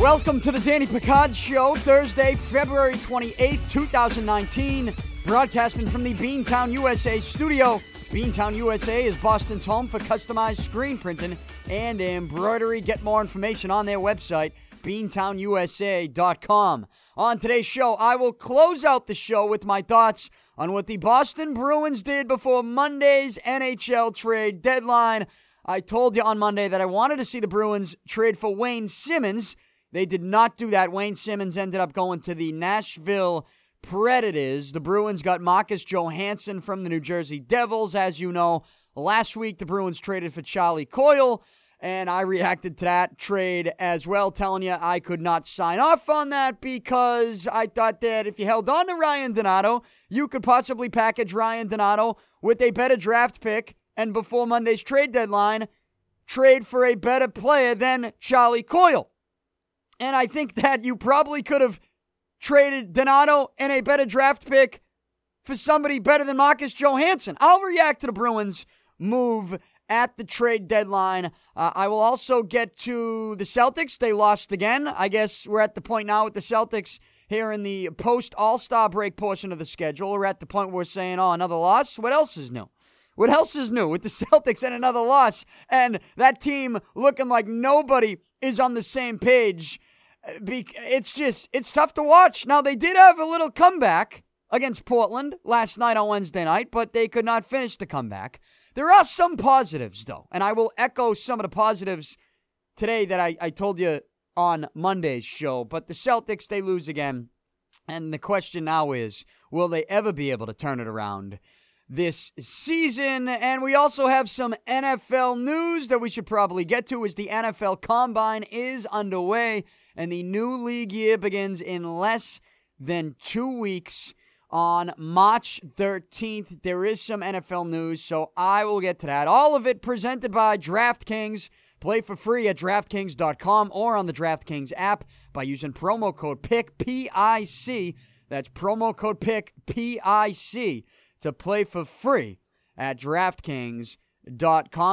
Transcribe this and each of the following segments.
Welcome to the Danny Picard Show, Thursday, February 28th, 2019. Broadcasting from the Beantown USA studio. Beantown USA is Boston's home for customized screen printing and embroidery. Get more information on their website, beantownusa.com. On today's show, I will close out the show with my thoughts on what the Boston Bruins did before Monday's NHL trade deadline. I told you on Monday that I wanted to see the Bruins trade for Wayne Simmonds. They did not do that. Wayne Simmonds ended up going to the Nashville Predators. The Bruins got Marcus Johansson from the New Jersey Devils. As you know, last week the Bruins traded for Charlie Coyle, and I reacted to that trade as well, telling you I could not sign off on that because I thought that if you held on to Ryan Donato, you could possibly package Ryan Donato with a better draft pick and before Monday's trade deadline, trade for a better player than Charlie Coyle. And I think that you probably could have traded Donato and a better draft pick for somebody better than Marcus Johansson. I'll react to the Bruins move at the trade deadline. Uh, I will also get to the Celtics. They lost again. I guess we're at the point now with the Celtics here in the post All Star break portion of the schedule. We're at the point where we're saying, oh, another loss? What else is new? What else is new with the Celtics and another loss? And that team looking like nobody is on the same page it's just it's tough to watch. Now they did have a little comeback against Portland last night on Wednesday night, but they could not finish the comeback. There are some positives though, and I will echo some of the positives today that I, I told you on Monday's show. But the Celtics they lose again, and the question now is, will they ever be able to turn it around? this season. And we also have some NFL news that we should probably get to as the NFL Combine is underway and the new league year begins in less than two weeks on March 13th. There is some NFL news, so I will get to that. All of it presented by DraftKings. Play for free at DraftKings.com or on the DraftKings app by using promo code PIC, P-I-C. That's promo code PIC, P-I-C, to play for free at DraftKings.com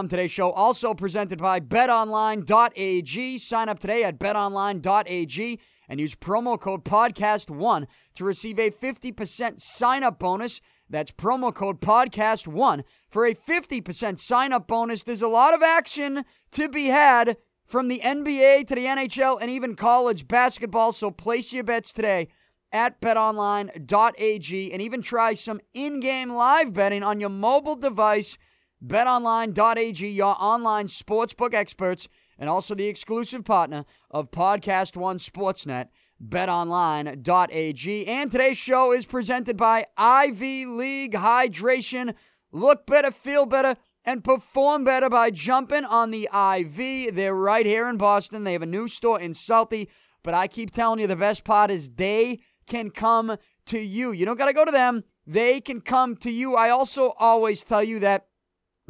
Today's show also presented by betonline.ag. Sign up today at betonline.ag and use promo code podcast1 to receive a 50% sign up bonus. That's promo code podcast1 for a 50% sign up bonus. There's a lot of action to be had from the NBA to the NHL and even college basketball, so place your bets today at betonline.ag and even try some in game live betting on your mobile device BetOnline.ag, your online sportsbook experts, and also the exclusive partner of Podcast One Sportsnet, betonline.ag. And today's show is presented by Ivy League Hydration. Look better, feel better, and perform better by jumping on the IV. They're right here in Boston. They have a new store in Southie, but I keep telling you the best part is they can come to you. You don't got to go to them. They can come to you. I also always tell you that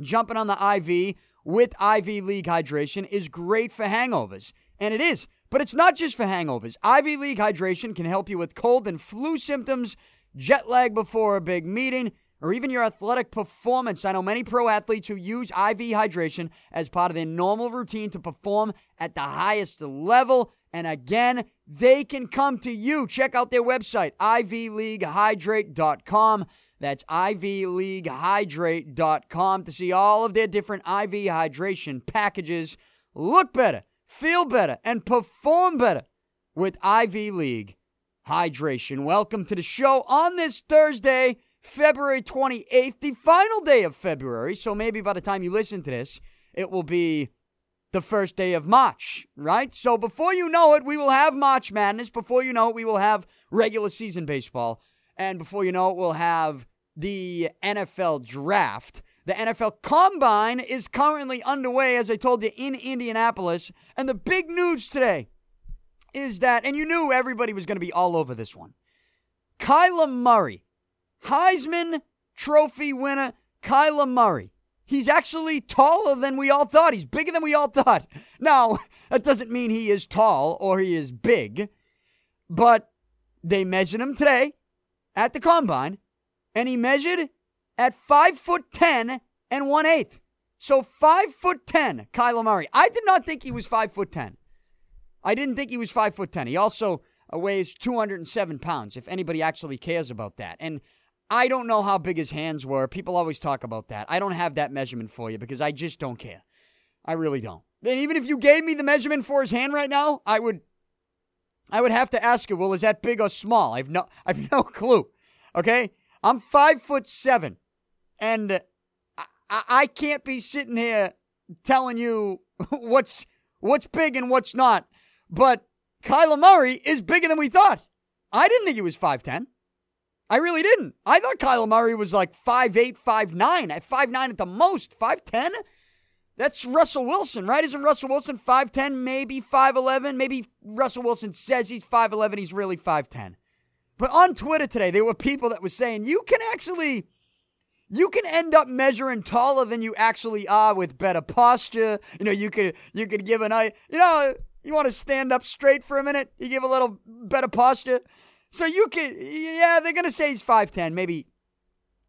jumping on the IV with Ivy League hydration is great for hangovers. And it is. But it's not just for hangovers. Ivy League hydration can help you with cold and flu symptoms, jet lag before a big meeting, or even your athletic performance. I know many pro athletes who use IV hydration as part of their normal routine to perform at the highest level. And again, they can come to you. Check out their website, ivyleaguehydrate.com. That's IvyLeagueHydrate.com to see all of their different IV hydration packages. Look better, feel better, and perform better with Ivy League Hydration. Welcome to the show on this Thursday, February 28th, the final day of February. So maybe by the time you listen to this, it will be the first day of March, right? So before you know it, we will have March Madness. Before you know it, we will have regular season baseball. And before you know it, we'll have the NFL draft. The NFL Combine is currently underway, as I told you, in Indianapolis. And the big news today is that, and you knew everybody was going to be all over this one Kyler Murray, Heisman Trophy winner, Kyler Murray. He's actually taller than we all thought. He's bigger than we all thought. Now, that doesn't mean he is tall or he is big, but they measured him today at the combine, and he measured at five foot ten and one eighth. So five foot ten, Kyler Murray. I did not think he was five foot ten. I didn't think he was five foot ten. He also uh, weighs 207 pounds, if anybody actually cares about that. And I don't know how big his hands were. People always talk about that. I don't have that measurement for you because I just don't care. I really don't. And even if you gave me the measurement for his hand right now, I would I would have to ask you, well, is that big or small? I've no I've no clue. Okay? I'm five foot seven. And I, I can't be sitting here telling you what's what's big and what's not. But Kyler Murray is bigger than we thought. I didn't think he was 5'10. I really didn't. I thought Kyler Murray was like 5'8, 5'9, at 5'9 at the most. 5'10? That's Russell Wilson, right? Isn't Russell Wilson 5'10, maybe 5'11? Maybe Russell Wilson says he's 5'11, he's really 5'10. But on Twitter today, there were people that were saying you can actually you can end up measuring taller than you actually are with better posture. You know, you could you could give an eye, you know, you want to stand up straight for a minute, you give a little better posture. So you could yeah, they're to say he's 5'10, maybe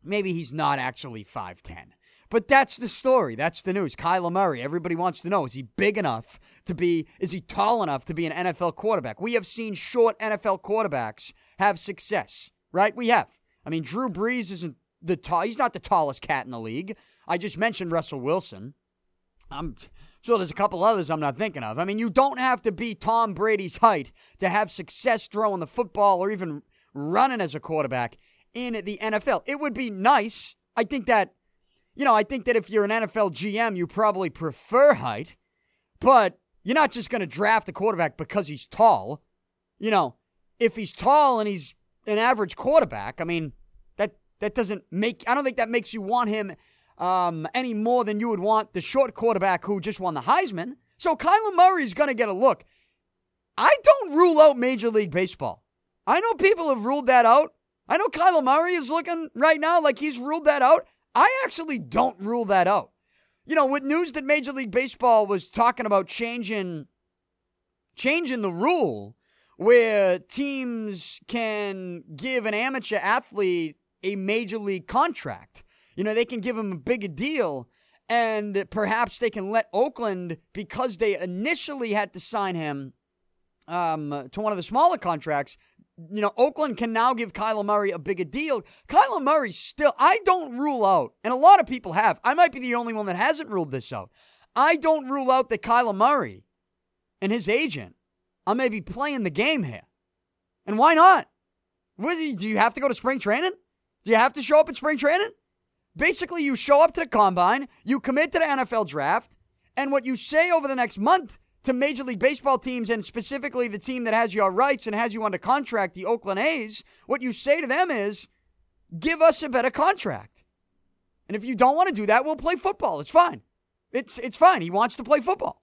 maybe he's not actually 5'10. But that's the story. That's the news. Kyler Murray, everybody wants to know is he big enough to be, is he tall enough to be an NFL quarterback? We have seen short NFL quarterbacks have success, right? We have. I mean, Drew Brees isn't the tall, he's not the tallest cat in the league. I just mentioned Russell Wilson. I'm sure there's a couple others I'm not thinking of. I mean, you don't have to be Tom Brady's height to have success throwing the football or even running as a quarterback in the NFL. It would be nice. I think that you know, I think that if you're an NFL GM, you probably prefer height, but you're not just going to draft a quarterback because he's tall. You know, if he's tall and he's an average quarterback, I mean, that that doesn't make I don't think that makes you want him um, any more than you would want the short quarterback who just won the Heisman. So Kyler Murray's going to get a look. I don't rule out Major League Baseball. I know people have ruled that out. I know Kyler Murray is looking right now like he's ruled that out. I actually don't rule that out. You know, with news that Major League Baseball was talking about changing changing the rule where teams can give an amateur athlete a major league contract. You know, they can give him a bigger deal and perhaps they can let Oakland because they initially had to sign him um, to one of the smaller contracts you know, Oakland can now give Kyler Murray a bigger deal. Kyler Murray still, I don't rule out, and a lot of people have. I might be the only one that hasn't ruled this out. I don't rule out that Kyler Murray and his agent are maybe playing the game here. And why not? do you have to go to spring training? Do you have to show up at spring training? Basically, you show up to the combine, you commit to the NFL draft, and what you say over the next month to Major League Baseball teams and specifically the team that has your rights and has you under contract, the Oakland A's, what you say to them is, give us a better contract. And if you don't want to do that, we'll play football. It's fine. It's, it's fine. He wants to play football.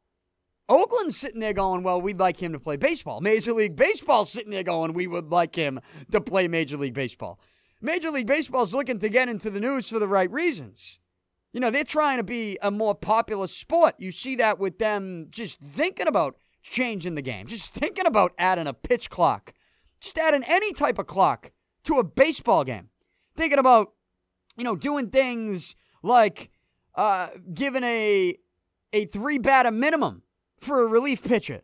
Oakland's sitting there going, well, we'd like him to play baseball. Major League Baseball's sitting there going, we would like him to play Major League Baseball. Major League Baseball's looking to get into the news for the right reasons. You know, they're trying to be a more popular sport. You see that with them just thinking about changing the game, just thinking about adding a pitch clock, just adding any type of clock to a baseball game. Thinking about, you know, doing things like uh, giving a a three batter minimum for a relief pitcher.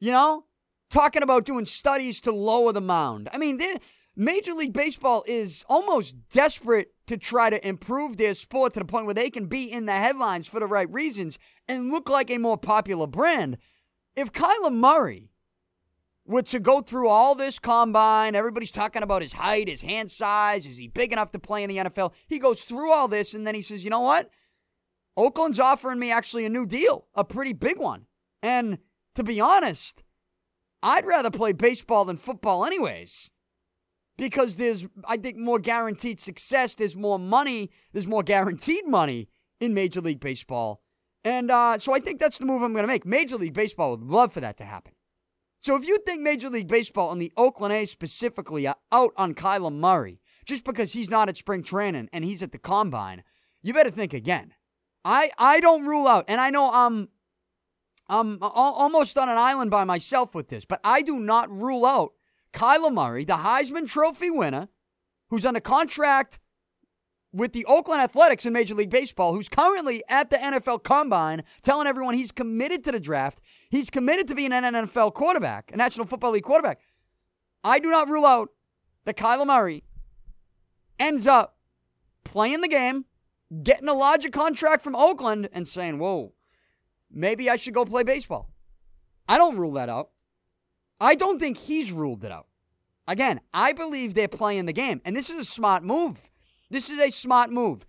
You know, talking about doing studies to lower the mound. I mean, Major League Baseball is almost desperate to try to improve their sport to the point where they can be in the headlines for the right reasons and look like a more popular brand. If Kyler Murray were to go through all this combine, everybody's talking about his height, his hand size, is he big enough to play in the NFL? He goes through all this and then he says, you know what? Oakland's offering me actually a new deal, a pretty big one. And to be honest, I'd rather play baseball than football, anyways because there's, I think, more guaranteed success. There's more money. There's more guaranteed money in Major League Baseball. And uh, so I think that's the move I'm going to make. Major League Baseball would love for that to happen. So if you think Major League Baseball and the Oakland A's specifically are out on Kyler Murray just because he's not at spring training and he's at the combine, you better think again. I, I don't rule out, and I know I'm I'm almost on an island by myself with this, but I do not rule out Kyler Murray, the Heisman Trophy winner, who's under contract with the Oakland Athletics in Major League Baseball, who's currently at the NFL Combine telling everyone he's committed to the draft, he's committed to being an NFL quarterback, a National Football League quarterback. I do not rule out that Kyler Murray ends up playing the game, getting a larger contract from Oakland, and saying, whoa, maybe I should go play baseball. I don't rule that out. I don't think he's ruled it out. Again, I believe they're playing the game, and this is a smart move. This is a smart move.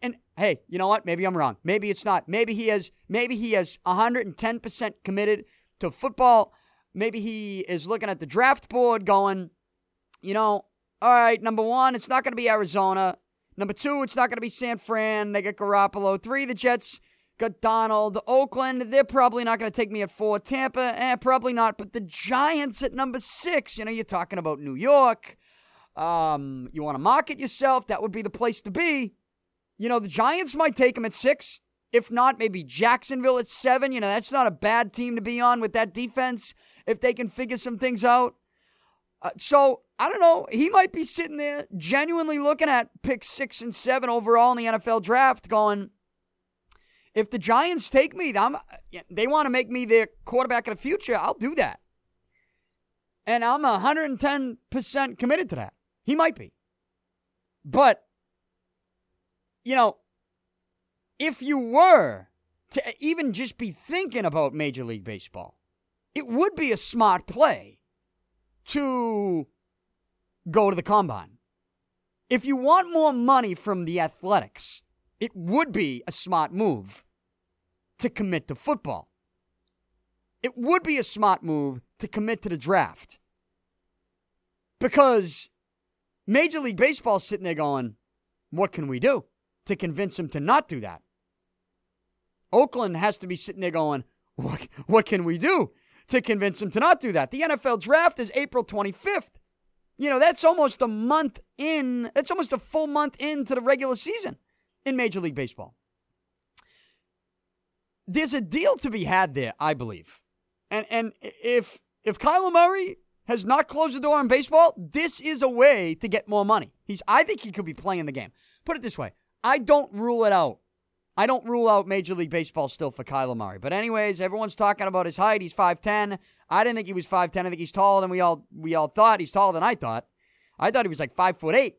And hey, you know what? Maybe I'm wrong. Maybe it's not. Maybe he has maybe he has 110% committed to football. Maybe he is looking at the draft board going, you know, all right, number 1, it's not going to be Arizona. Number 2, it's not going to be San Fran. They got Garoppolo. 3, the Jets got Darnold. Oakland, they're probably not going to take me at 4. Tampa, eh, probably not, but the Giants at number 6, you know, you're talking about New York. Um, you want to market yourself, that would be the place to be. You know, the Giants might take him at six. If not, maybe Jacksonville at seven. You know, that's not a bad team to be on with that defense if they can figure some things out. Uh, so, I don't know. He might be sitting there genuinely looking at pick six and seven overall in the NFL draft, going, if the Giants take me, I'm, they want to make me their quarterback of the future, I'll do that. And I'm 110% committed to that. He might be. But, you know, if you were to even just be thinking about Major League Baseball, it would be a smart play to go to the combine. If you want more money from the athletics, it would be a smart move to commit to football. It would be a smart move to commit to the draft. Because Major League Baseball sitting there going, what can we do to convince him to not do that? Oakland has to be sitting there going, what, what can we do to convince him to not do that? The NFL draft is April 25th. You know, that's almost a month in, that's almost a full month into the regular season in Major League Baseball. There's a deal to be had there, I believe. And and if if Kyler Murray has not closed the door on baseball, this is a way to get more money. He's I think he could be playing the game. Put it this way. I don't rule it out. I don't rule out Major League Baseball still for Kyler Murray. But anyways, everyone's talking about his height. He's 5'10. I didn't think he was 5'10. I think he's taller than we all we all thought. He's taller than I thought. I thought he was like 5 foot 8.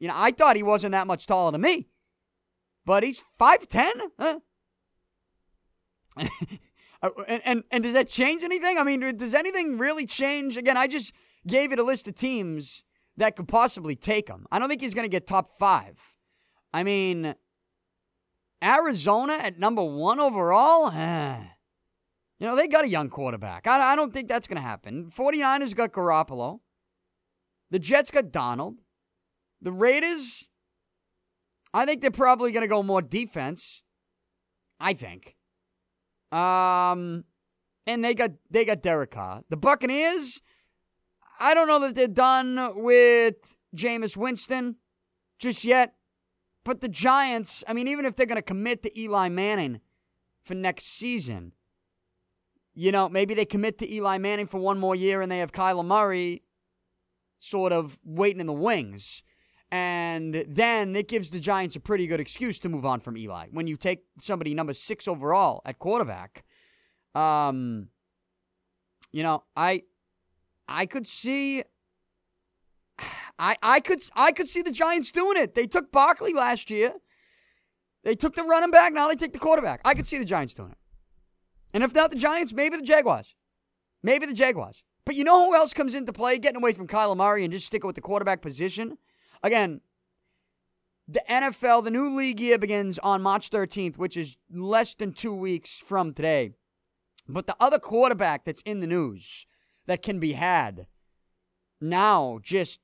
You know, I thought he wasn't that much taller than me. But he's 5'10? Huh? Uh, and, and and does that change anything? I mean, does anything really change? Again, I just gave it a list of teams that could possibly take him. I don't think he's going to get top five. I mean, Arizona at number one overall? You know, they got a young quarterback. I, I don't think that's going to happen. 49ers got Garoppolo. The Jets got Darnold. The Raiders, I think they're probably going to go more defense. I think. Um, and they got they got Derek Carr. The Buccaneers, I don't know that they're done with Jameis Winston just yet. But the Giants, I mean, even if they're going to commit to Eli Manning for next season, you know, maybe they commit to Eli Manning for one more year and they have Kyler Murray sort of waiting in the wings. And then it gives the Giants a pretty good excuse to move on from Eli. When you take somebody number six overall at quarterback, um, you know, I, I could see, I, I could, I could see the Giants doing it. They took Barkley last year. They took the running back. Now they take the quarterback. I could see the Giants doing it. And if not the Giants, maybe the Jaguars. Maybe the Jaguars. But you know who else comes into play? Getting away from Kyler Murray and just sticking with the quarterback position Again, the NFL, the new league year begins on March 13th, which is less than two weeks from today. But the other quarterback that's in the news that can be had now just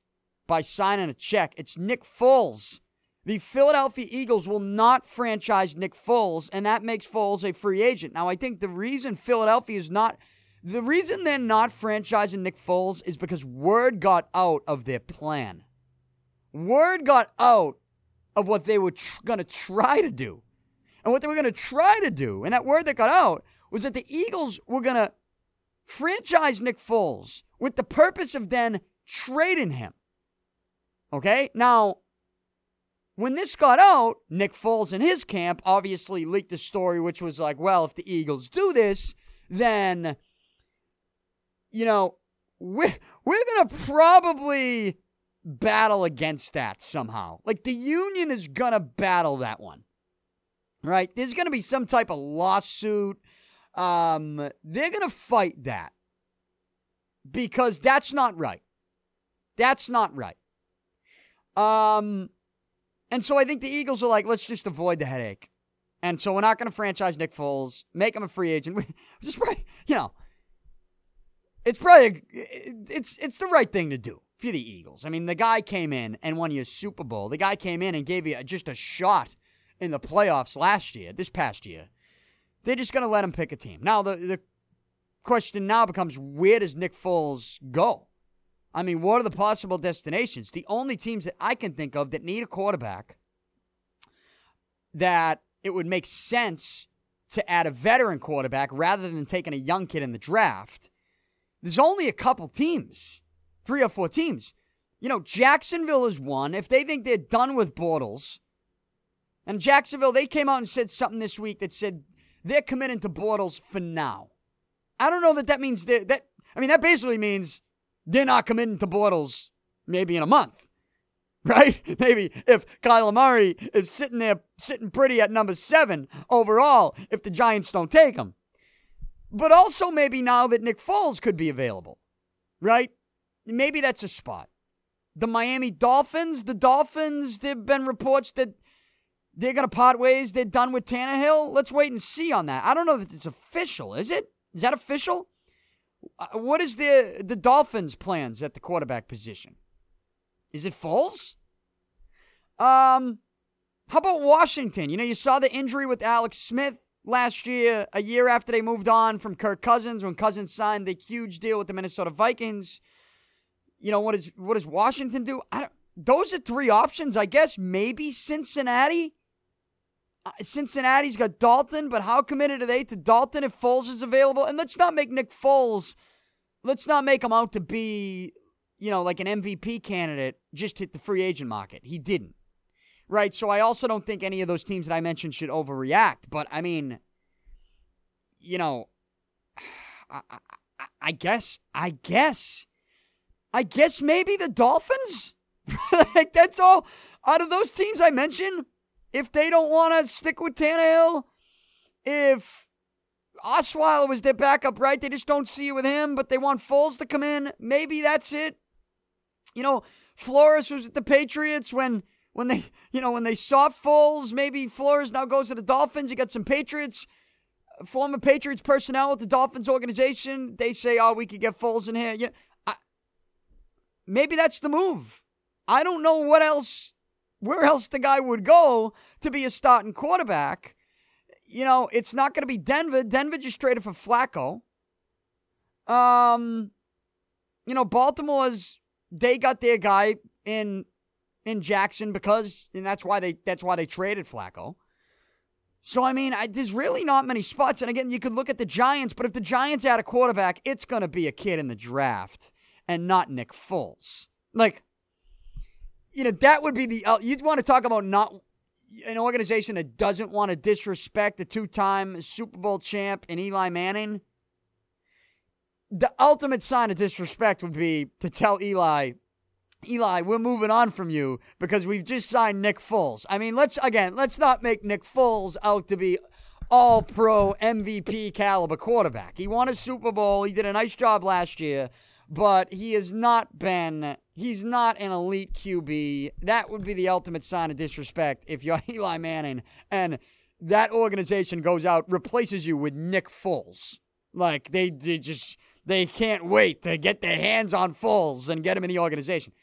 by signing a check, it's Nick Foles. The Philadelphia Eagles will not franchise Nick Foles, and that makes Foles a free agent. Now, I think the reason Philadelphia is not. The reason they're not franchising Nick Foles is because word got out of their plan word got out of what they were tr- going to try to do. And what they were going to try to do, and that word that got out, was that the Eagles were going to franchise Nick Foles with the purpose of then trading him. Okay? Now, when this got out, Nick Foles and his camp obviously leaked the story, which was like, well, if the Eagles do this, then, you know, we're, we're going to probably battle against that somehow. Like the union is going to battle that one, right? There's going to be some type of lawsuit. Um, they're going to fight that because that's not right. That's not right. Um, and so I think the Eagles are like, let's just avoid the headache. And so we're not going to franchise Nick Foles, make him a free agent. just right, you know, it's probably a, it's it's the right thing to do for the Eagles. I mean, the guy came in and won you a Super Bowl. The guy came in and gave you just a shot in the playoffs last year, this past year. They're just going to let him pick a team. Now the the question now becomes where does Nick Foles go? I mean, what are the possible destinations? The only teams that I can think of that need a quarterback that it would make sense to add a veteran quarterback rather than taking a young kid in the draft. There's only a couple teams, three or four teams. You know, Jacksonville is one. If they think they're done with Bortles, and Jacksonville, they came out and said something this week that said they're committing to Bortles for now. I don't know that that means that. that I mean, that basically means they're not committing to Bortles maybe in a month, right? Maybe if Kyler Murray is sitting there, sitting pretty at number seven overall, if the Giants don't take him. But also maybe now that Nick Foles could be available, right? Maybe that's a spot. The Miami Dolphins, the Dolphins, there have been reports that they're to part ways. They're done with Tannehill. Let's wait and see on that. I don't know if it's official. Is it? Is that official? Uh, what is the the Dolphins' plans at the quarterback position? Is it Foles? Um, how about Washington? You know, you saw the injury with Alex Smith last year, a year after they moved on from Kirk Cousins, when Cousins signed the huge deal with the Minnesota Vikings. You know what is what does Washington do? I don't, those are three options, I guess. Maybe Cincinnati. Cincinnati's got Dalton, but how committed are they to Dalton if Foles is available? And let's not make Nick Foles, let's not make him out to be, you know, like an MVP candidate, just hit the free agent market. He didn't. Right. So I also don't think any of those teams that I mentioned should overreact. But I mean, you know, I, I, I guess, I guess, I guess maybe the Dolphins? like, that's all. Out of those teams I mentioned, if they don't want to stick with Tannehill, if Osweiler was their backup, right? They just don't see it with him, but they want Foles to come in. Maybe that's it. You know, Flores was with the Patriots when when they you know when they saw Foles. Maybe Flores now goes to the Dolphins. You got some Patriots, former Patriots personnel with the Dolphins organization. They say, "Oh, we could get Foles in here." Yeah, I, maybe that's the move. I don't know what else where else the guy would go to be a starting quarterback. You know, it's not going to be Denver. Denver just traded for Flacco. Um, you know, Baltimore's they got their guy in in Jackson because and that's why they that's why they traded Flacco. So I mean, I, there's really not many spots. And again, you could look at the Giants, but if the Giants add a quarterback, it's going to be a kid in the draft and not Nick Foles. Like you know, that would be the. Uh, you'd want to talk about not an organization that doesn't want to disrespect the two time Super Bowl champ and Eli Manning. The ultimate sign of disrespect would be to tell Eli, Eli, we're moving on from you because we've just signed Nick Foles. I mean, let's, again, let's not make Nick Foles out to be all pro MVP caliber quarterback. He won a Super Bowl. He did a nice job last year but he has not been he's not an elite QB. That would be the ultimate sign of disrespect if you're Eli Manning and that organization goes out replaces you with Nick Foles. Like they, they just they can't wait to get their hands on Foles and get him in the organization.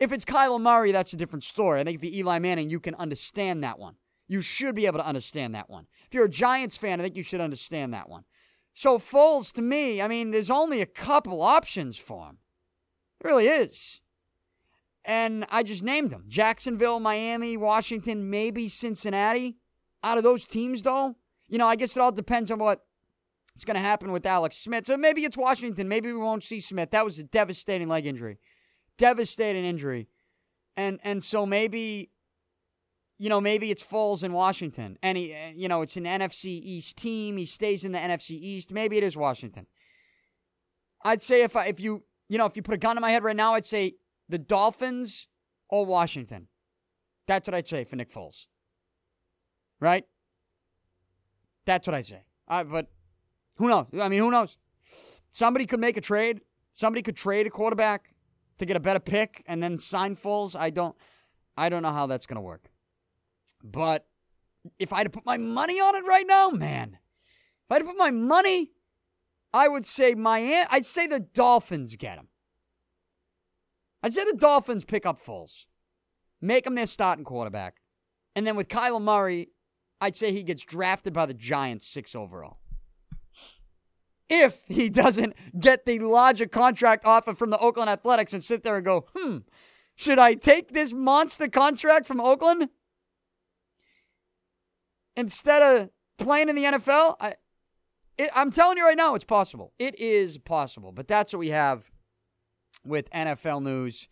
If it's Kyler Murray, that's a different story. I think if you're Eli Manning, you can understand that one. You should be able to understand that one. If you're a Giants fan, I think you should understand that one. So Foles, to me, I mean, there's only a couple options for him. It really is. And I just named them Jacksonville, Miami, Washington, maybe Cincinnati. Out of those teams, though, you know, I guess it all depends on what is going to happen with Alex Smith. So maybe it's Washington. Maybe we won't see Smith. That was a devastating leg injury. Devastating injury. And and so maybe you know, maybe it's Foles in Washington, and he, uh, you know, it's an NFC East team. He stays in the NFC East. Maybe it is Washington. I'd say if I, if you, you know, if you put a gun in my head right now, I'd say the Dolphins or Washington. That's what I'd say for Nick Foles. Right? That's what I'd say. Uh, but who knows? I mean, who knows? Somebody could make a trade. Somebody could trade a quarterback to get a better pick and then sign Foles. I don't, I don't know how that's to work. But if I had to put my money on it right now, man, if I had to put my money, I would say Miami. I'd say the Dolphins get him. I'd say the Dolphins pick up Foles, make him their starting quarterback, and then with Kyler Murray, I'd say he gets drafted by the Giants six overall. If he doesn't get the larger contract offer from the Oakland Athletics and sit there and go, hmm, should I take this monster contract from Oakland instead of playing in the NFL? I, it, I'm telling you right now, it's possible. It is possible. But that's what we have with NFL news.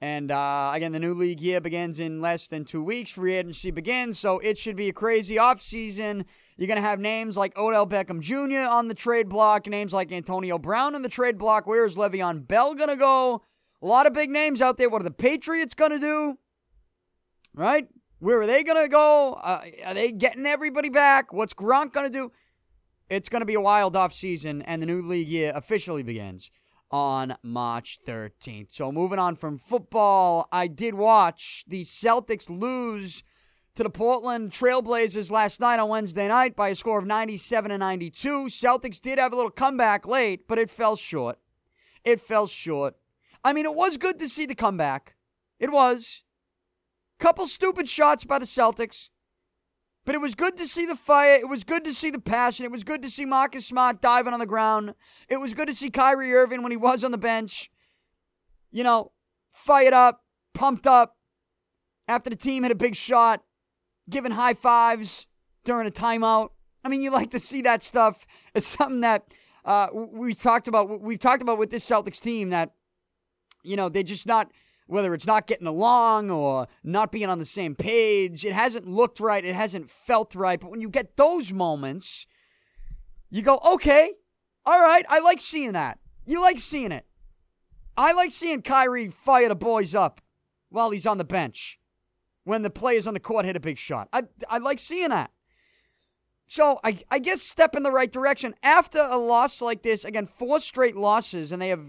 And uh, again, the new league year begins in less than two weeks. Free agency begins, so it should be a crazy offseason. You're going to have names like Odell Beckham Jr. on the trade block, names like Antonio Brown on the trade block. Where is Le'Veon Bell going to go? A lot of big names out there. What are the Patriots going to do? Right? Where are they going to go? Uh, are they getting everybody back? What's Gronk going to do? It's going to be a wild offseason, and the new league year officially begins on March 13th. So moving on from football, I did watch the Celtics lose to the Portland Trailblazers last night on Wednesday night by a score of 97 to 92. Celtics did have a little comeback late, but it fell short. It fell short. I mean, it was good to see the comeback. It was. Couple stupid shots by the Celtics. But it was good to see the fire. It was good to see the passion. It was good to see Marcus Smart diving on the ground. It was good to see Kyrie Irving when he was on the bench, you know, fired up, pumped up after the team hit a big shot, giving high fives during a timeout. I mean, you like to see that stuff. It's something that uh, we talked about. We've talked about with this Celtics team that, you know, they're just not whether it's not getting along or not being on the same page. It hasn't looked right. It hasn't felt right. But when you get those moments, you go, okay, all right, I like seeing that. You like seeing it. I like seeing Kyrie fire the boys up while he's on the bench when the players on the court hit a big shot. I, I like seeing that. So I, I guess step in the right direction. After a loss like this, again, four straight losses, and they have,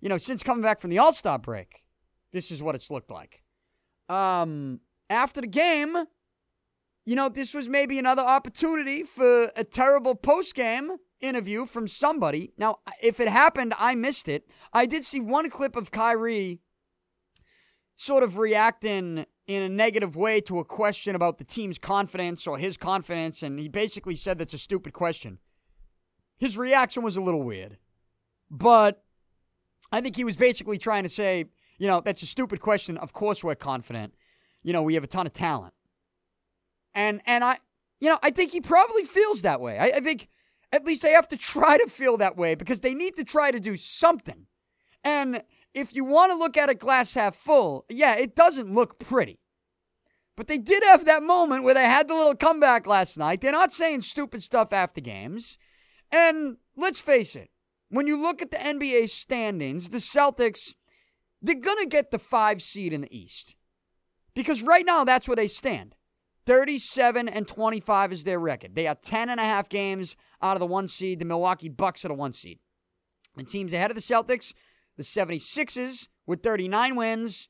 you know, since coming back from the All Star break, this is what it's looked like. Um, after the game, you know, this was maybe another opportunity for a terrible post game interview from somebody. Now, if it happened, I missed it. I did see one clip of Kyrie sort of reacting in a negative way to a question about the team's confidence or his confidence, and he basically said that's a stupid question. His reaction was a little weird, but I think he was basically trying to say, you know, that's a stupid question. Of course we're confident. You know, we have a ton of talent. And and I you know, I think he probably feels that way. I, I think at least they have to try to feel that way because they need to try to do something. And if you want to look at a glass half full, yeah, it doesn't look pretty. But they did have that moment where they had the little comeback last night. They're not saying stupid stuff after games. And let's face it, when you look at the NBA standings, the Celtics they're going to get the five seed in the East. Because right now, that's where they stand. 37 and 25 is their record. They are 10 and a half games out of the one seed. The Milwaukee Bucks are the one seed. And teams ahead of the Celtics, the 76ers with 39 wins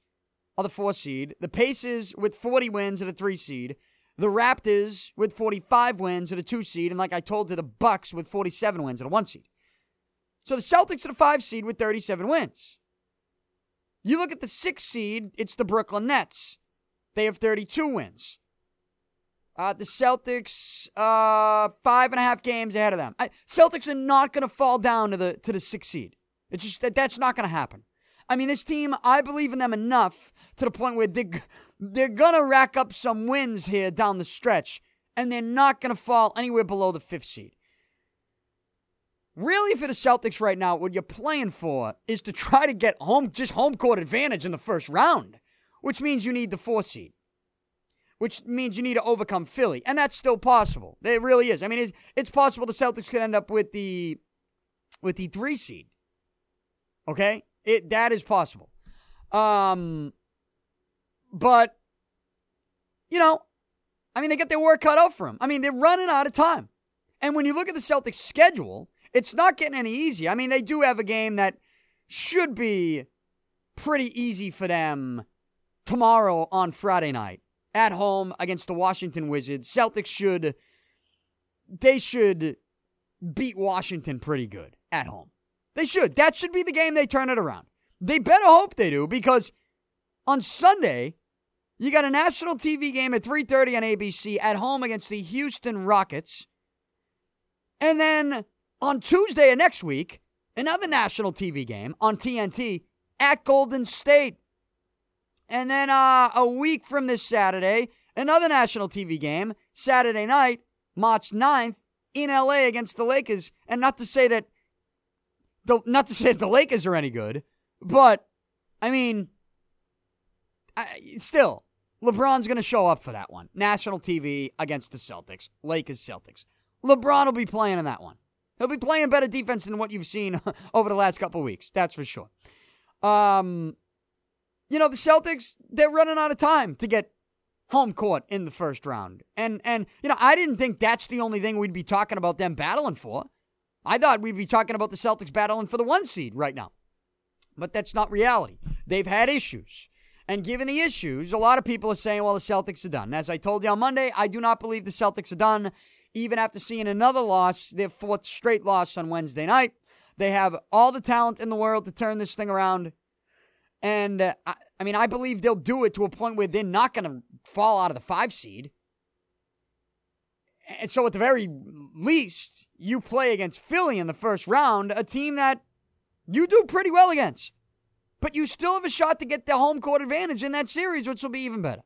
are the four seed. The Pacers with 40 wins are the three seed. The Raptors with 45 wins are the two seed. And like I told you, the Bucks with 47 wins are the one seed. So the Celtics are the five seed with 37 wins. You look at the sixth seed, it's the Brooklyn Nets. They have 32 wins. Uh, the Celtics, uh, five and a half games ahead of them. I, Celtics are not going to fall down to the to the sixth seed. It's just that that's not going to happen. I mean, this team, I believe in them enough to the point where they they're going to rack up some wins here down the stretch, and they're not going to fall anywhere below the fifth seed. Really, for the Celtics right now, what you're playing for is to try to get home, just home court advantage in the first round, which means you need the four seed. which means you need to overcome Philly, and that's still possible. It really is. I mean, it's, it's possible the Celtics could end up with the with the three seed. Okay, it that is possible. Um, but you know, I mean, they get their work cut out for them. I mean, they're running out of time. And when you look at the Celtics' schedule, it's not getting any easier. I mean, they do have a game that should be pretty easy for them tomorrow on Friday night at home against the Washington Wizards. Celtics should they should beat Washington pretty good at home. They should. That should be the game they turn it around. They better hope they do because on Sunday you got a national TV game at 3:30 on ABC at home against the Houston Rockets. And then on Tuesday of next week, another national TV game on TNT at Golden State. And then uh, a week from this Saturday, another national TV game, Saturday night, March 9th, in LA against the Lakers. And not to say that the not to say that the Lakers are any good, but I mean, I, still, LeBron's going to show up for that one. National TV against the Celtics, Lakers Celtics. LeBron will be playing in that one. He'll be playing better defense than what you've seen over the last couple weeks. That's for sure. Um, you know the Celtics they're running out of time to get home court in the first round, and and you know I didn't think that's the only thing we'd be talking about them battling for. I thought we'd be talking about the Celtics battling for the one seed right now, but that's not reality. They've had issues. And given the issues, a lot of people are saying, well, the Celtics are done. As I told you on Monday, I do not believe the Celtics are done, even after seeing another loss, their fourth straight loss on Wednesday night. They have all the talent in the world to turn this thing around. And uh, I, I mean, I believe they'll do it to a point where they're not going to fall out of the five seed. And so, at the very least, you play against Philly in the first round, a team that you do pretty well against. But you still have a shot to get the home court advantage in that series, which will be even better.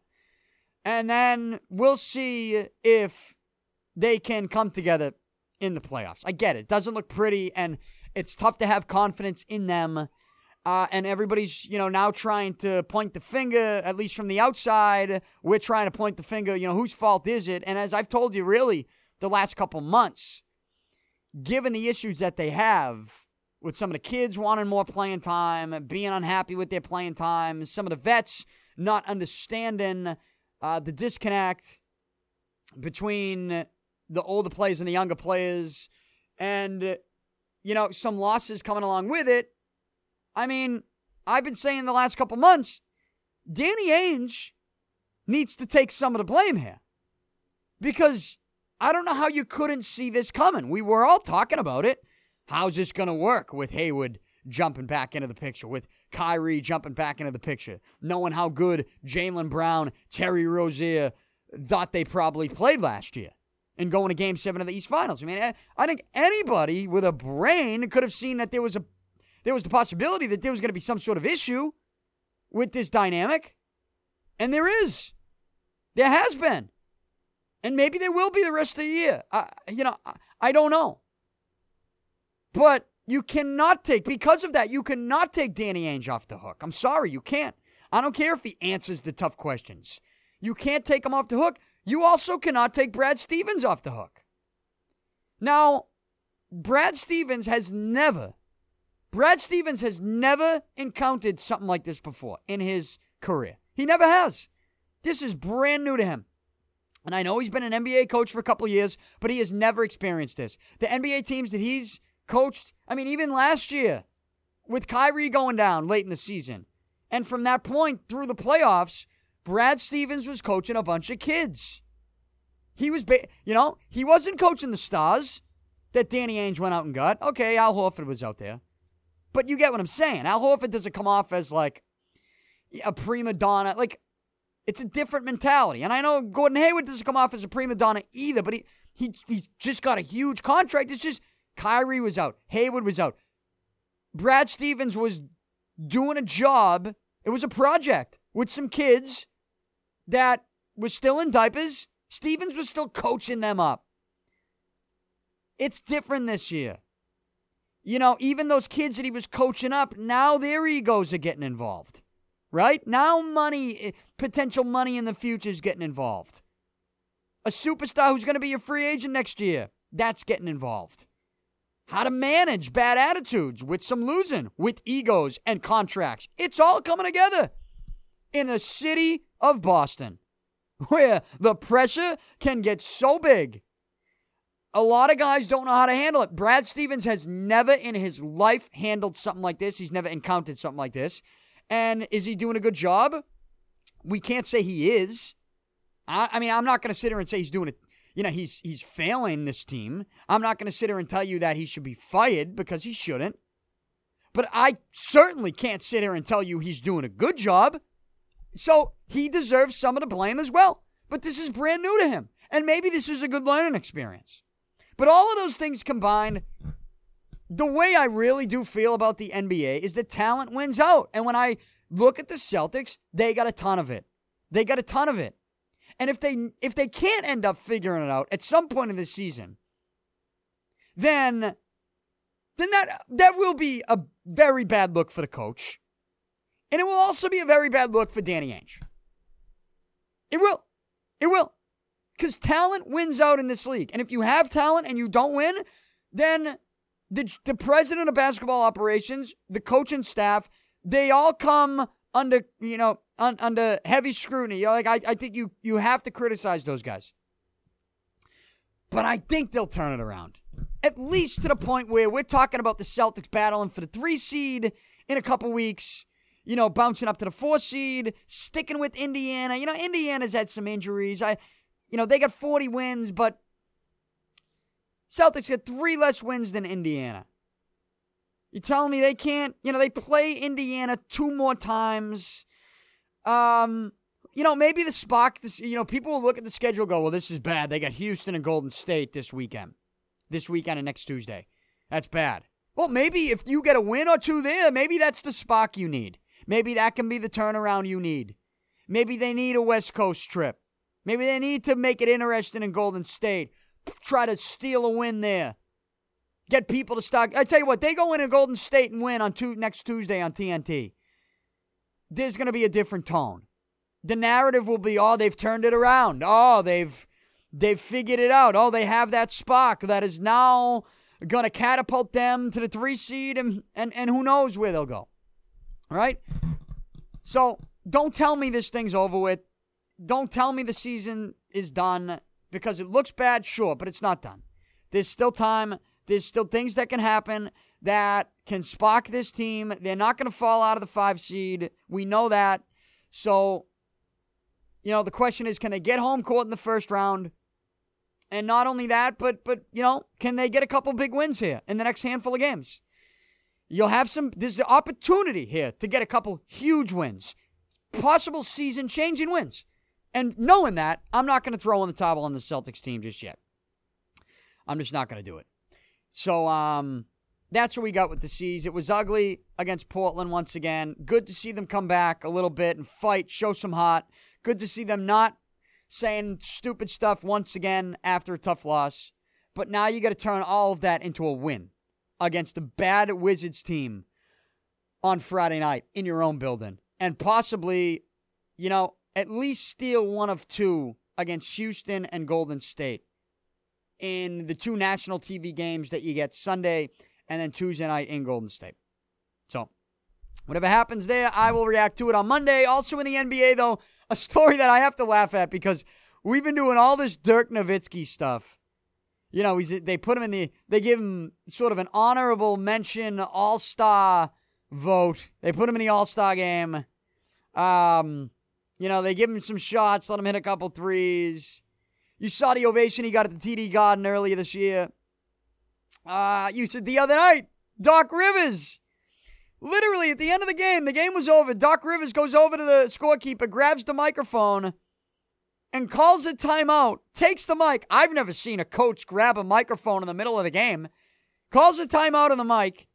And then we'll see if they can come together in the playoffs. I get it. Doesn't look pretty, and it's tough to have confidence in them. Uh, and everybody's, you know, now trying to point the finger, at least from the outside. We're trying to point the finger, you know, whose fault is it? And as I've told you, really, the last couple months, given the issues that they have, with some of the kids wanting more playing time, being unhappy with their playing time, some of the vets not understanding uh, the disconnect between the older players and the younger players, and, you know, some losses coming along with it. I mean, I've been saying the last couple months, Danny Ainge needs to take some of the blame here. Because I don't know how you couldn't see this coming. We were all talking about it. How's this going to work with Hayward jumping back into the picture, with Kyrie jumping back into the picture, knowing how good Jaylen Brown, Terry Rozier thought they probably played last year and going to game seven of the East Finals? I mean, I think anybody with a brain could have seen that there was a there was the possibility that there was going to be some sort of issue with this dynamic. And there is. There has been. And maybe there will be the rest of the year. I, you know, I, I don't know. But you cannot take, because of that, you cannot take Danny Ainge off the hook. I'm sorry, you can't. I don't care if he answers the tough questions. You can't take him off the hook. You also cannot take Brad Stevens off the hook. Now, Brad Stevens has never, Brad Stevens has never encountered something like this before in his career. He never has. This is brand new to him. And I know he's been an NBA coach for a couple years, but he has never experienced this. The NBA teams that he's coached, I mean, even last year with Kyrie going down late in the season. And from that point through the playoffs, Brad Stevens was coaching a bunch of kids. He was, ba- you know, he wasn't coaching the stars that Danny Ainge went out and got. Okay, Al Horford was out there. But you get what I'm saying. Al Horford doesn't come off as like a prima donna. Like, it's a different mentality. And I know Gordon Hayward doesn't come off as a prima donna either, but he, he he's just got a huge contract. It's just Kyrie was out. Hayward was out. Brad Stevens was doing a job. It was a project with some kids that was still in diapers. Stevens was still coaching them up. It's different this year. You know, even those kids that he was coaching up, now their egos are getting involved. right? Now money, eh, potential money in the future is getting involved. A superstar who's going to be a free agent next year, that's getting involved. How to manage bad attitudes with some losing, with egos and contracts. It's all coming together in the city of Boston, where the pressure can get so big. A lot of guys don't know how to handle it. Brad Stevens has never in his life handled something like this. He's never encountered something like this. And is he doing a good job? We can't say he is. I, I mean, I'm not going to sit here and say he's doing it. You know, he's he's failing this team. I'm not going to sit here and tell you that he should be fired because he shouldn't. But I certainly can't sit here and tell you he's doing a good job. So he deserves some of the blame as well. But this is brand new to him. And maybe this is a good learning experience. But all of those things combined, the way I really do feel about the NBA is that talent wins out. And when I look at the Celtics, they got a ton of it. They got a ton of it. And if they if they can't end up figuring it out at some point in the season, then then that that will be a very bad look for the coach. And it will also be a very bad look for Danny Ainge. It will. It will. Because talent wins out in this league. And if you have talent and you don't win, then the, the president of basketball operations, the coaching staff, they all come under, you know, un, under heavy scrutiny. You're like, I, I think you, you have to criticize those guys. But I think they'll turn it around. At least to the point where we're talking about the Celtics battling for the three seed in a couple weeks you know, bouncing up to the four seed, sticking with Indiana. You know, Indiana's had some injuries. I, you know, they got 40 wins, but Celtics got three less wins than Indiana. You're telling me they can't, you know, they play Indiana two more times. Um, you know, maybe the Spock, this, you know, people will look at the schedule go, well, this is bad. They got Houston and Golden State this weekend. This weekend and next Tuesday. That's bad. Well, maybe if you get a win or two there, maybe that's the Spock you need. Maybe that can be the turnaround you need. Maybe they need a West Coast trip. Maybe they need to make it interesting in Golden State. Try to steal a win there. Get people to stock. I tell you what, they go in Golden State and win on two, next Tuesday on TNT. There's going to be a different tone. The narrative will be, oh, they've turned it around. Oh, they've they've figured it out. Oh, they have that Spock that is now going to catapult them to the three seed, and, and, and who knows where they'll go. All right? So don't tell me this thing's over with. Don't tell me the season is done because it looks bad, sure, but it's not done. There's still time. There's still things that can happen that can spark this team. They're not going to fall out of the five seed. We know that. So, you know, the question is can they get home court in the first round? And not only that, but but you know, can they get a couple big wins here in the next handful of games? You'll have some, there's the opportunity here to get a couple huge wins, possible season changing wins. And knowing that, I'm not going to throw in the towel on the Celtics team just yet. I'm just not going to do it. So, um, that's what we got with the C's. It was ugly against Portland once again. Good to see them come back a little bit and fight, show some heart. Good to see them not saying stupid stuff once again after a tough loss. But now you got to turn all of that into a win against a bad Wizards team on Friday night in your own building and possibly, you know, at least steal one of two against Houston and Golden State in the two national TV games that you get Sunday and then Tuesday night in Golden State. So, whatever happens there, I will react to it on Monday. Also in the NBA, though, a story that I have to laugh at because we've been doing all this Dirk Nowitzki stuff you know, he's they put him in the they give him sort of an honorable mention All Star vote. They put him in the All Star game. Um, you know, they give him some shots, let him hit a couple threes. You saw the ovation he got at the TD Garden earlier this year. Uh, you said the other night, Doc Rivers. Literally at the end of the game, the game was over. Doc Rivers goes over to the scorekeeper, grabs the microphone, and calls a timeout, takes the mic. I've never seen a coach grab a microphone in the middle of the game, calls a timeout on the mic,